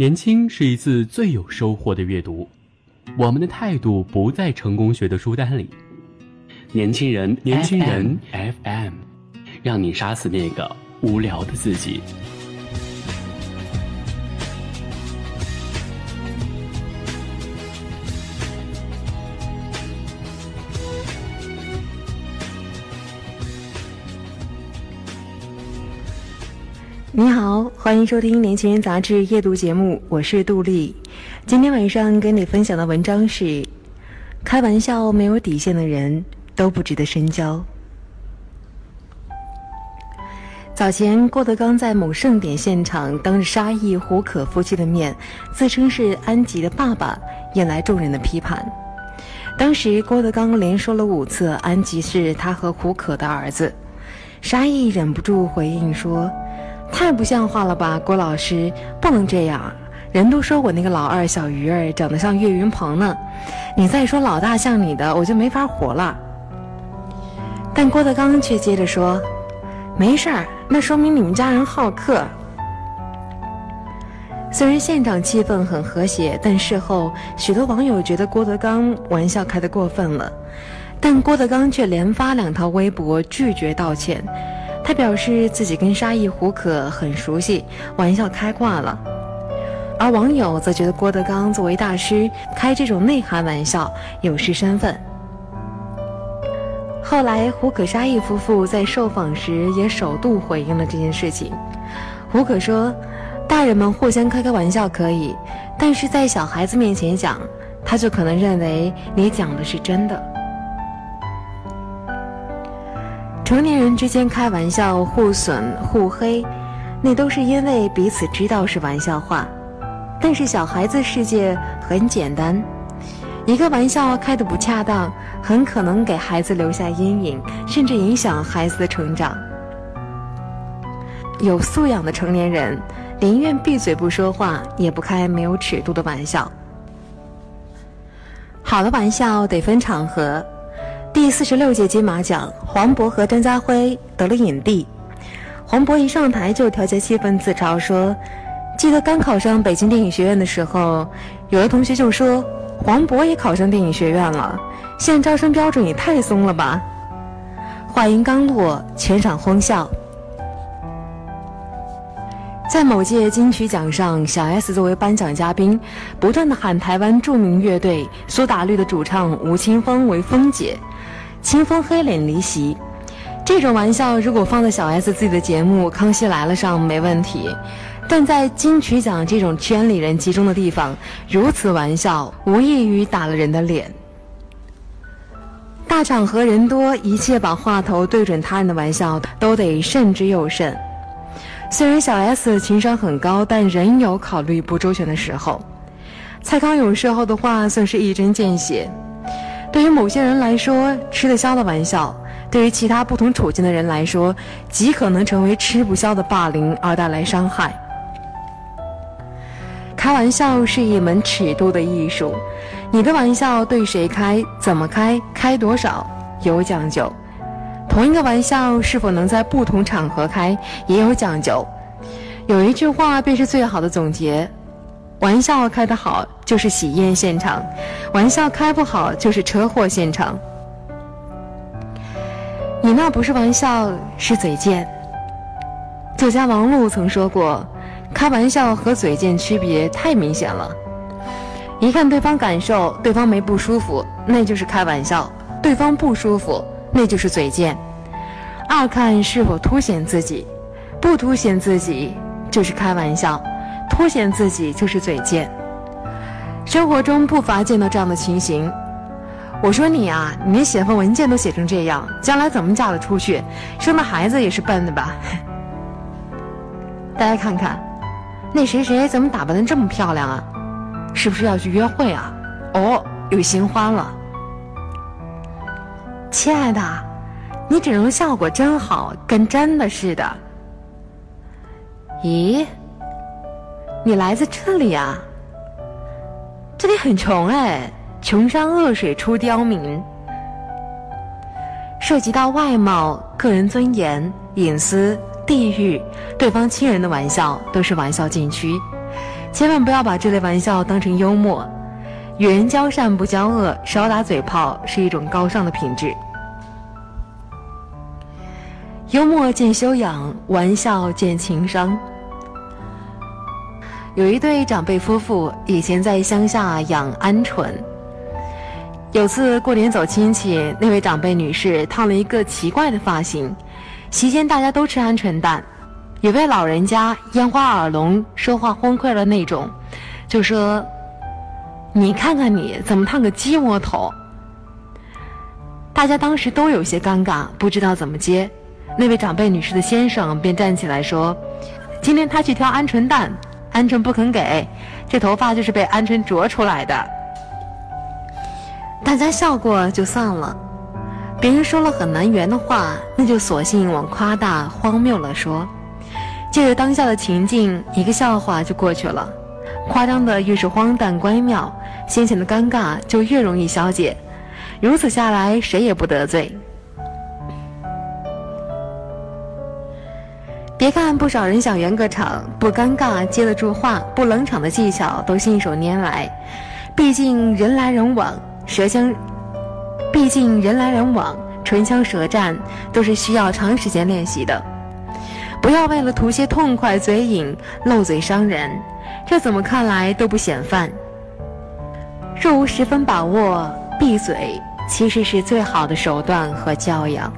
年轻是一次最有收获的阅读，我们的态度不在成功学的书单里。年轻人，年轻人 FM，让你杀死那个无聊的自己。你好，欢迎收听《年轻人杂志》夜读节目，我是杜丽。今天晚上跟你分享的文章是：开玩笑没有底线的人都不值得深交。早前，郭德纲在某盛典现场，当着沙溢、胡可夫妻的面，自称是安吉的爸爸，引来众人的批判。当时，郭德纲连说了五次安吉是他和胡可的儿子，沙溢忍不住回应说。太不像话了吧，郭老师，不能这样。人都说我那个老二小鱼儿长得像岳云鹏呢，你再说老大像你的，我就没法活了。但郭德纲却接着说：“没事儿，那说明你们家人好客。”虽然现场气氛很和谐，但事后许多网友觉得郭德纲玩笑开得过分了，但郭德纲却连发两条微博拒绝道歉。他表示自己跟沙溢、胡可很熟悉，玩笑开挂了。而网友则觉得郭德纲作为大师开这种内涵玩笑有失身份。后来，胡可、沙溢夫妇在受访时也首度回应了这件事情。胡可说：“大人们互相开开玩笑可以，但是在小孩子面前讲，他就可能认为你讲的是真的。”成年人之间开玩笑互损互黑，那都是因为彼此知道是玩笑话。但是小孩子世界很简单，一个玩笑开得不恰当，很可能给孩子留下阴影，甚至影响孩子的成长。有素养的成年人宁愿闭嘴不说话，也不开没有尺度的玩笑。好的玩笑得分场合。第四十六届金马奖，黄渤和张家辉得了影帝。黄渤一上台就调节气氛，自嘲说：“记得刚考上北京电影学院的时候，有的同学就说黄渤也考上电影学院了，现在招生标准也太松了吧。”话音刚落，全场哄笑。在某届金曲奖上，小 S 作为颁奖嘉宾，不断的喊台湾著名乐队苏打绿的主唱吴青峰为“峰姐”。清风黑脸离席，这种玩笑如果放在小 S 自己的节目《康熙来了》上没问题，但在金曲奖这种圈里人集中的地方，如此玩笑无异于打了人的脸。大场合人多，一切把话头对准他人的玩笑都得慎之又慎。虽然小 S 情商很高，但仍有考虑不周全的时候。蔡康永事后的话算是一针见血。对于某些人来说，吃得消的玩笑；对于其他不同处境的人来说，极可能成为吃不消的霸凌而带来伤害。开玩笑是一门尺度的艺术，你的玩笑对谁开、怎么开、开多少有讲究。同一个玩笑是否能在不同场合开也有讲究。有一句话便是最好的总结。玩笑开得好就是喜宴现场，玩笑开不好就是车祸现场。你那不是玩笑，是嘴贱。作家王璐曾说过，开玩笑和嘴贱区别太明显了。一看对方感受，对方没不舒服，那就是开玩笑；对方不舒服，那就是嘴贱。二看是否凸显自己，不凸显自己就是开玩笑。凸显自己就是嘴贱，生活中不乏见到这样的情形。我说你啊，你连写份文件都写成这样，将来怎么嫁得出去？生的孩子也是笨的吧？大家看看，那谁谁怎么打扮的这么漂亮啊？是不是要去约会啊？哦，有新欢了。亲爱的，你整容效果真好，跟真的似的。咦？你来自这里啊？这里很穷哎，穷山恶水出刁民。涉及到外貌、个人尊严、隐私、地域、对方亲人的玩笑，都是玩笑禁区。千万不要把这类玩笑当成幽默。与人交善不交恶，少打嘴炮是一种高尚的品质。幽默见修养，玩笑见情商。有一对长辈夫妇，以前在乡下养鹌鹑。有次过年走亲戚，那位长辈女士烫了一个奇怪的发型。席间大家都吃鹌鹑蛋，有位老人家烟花耳聋，说话崩溃了那种，就说。你看看你怎么烫个鸡窝头？大家当时都有些尴尬，不知道怎么接。那位长辈女士的先生便站起来说：“今天他去挑鹌鹑蛋，鹌鹑不肯给，这头发就是被鹌鹑啄出来的。”大家笑过就算了，别人说了很难圆的话，那就索性往夸大荒谬了说。借着当下的情境，一个笑话就过去了。夸张的越是荒诞乖妙，先前的尴尬就越容易消解。如此下来，谁也不得罪。别看不少人想圆个场，不尴尬接得住话，不冷场的技巧都信手拈来。毕竟人来人往，舌枪，毕竟人来人往，唇枪舌战都是需要长时间练习的。不要为了图些痛快嘴瘾，漏嘴伤人。这怎么看来都不显犯。若无十分把握，闭嘴其实是最好的手段和教养。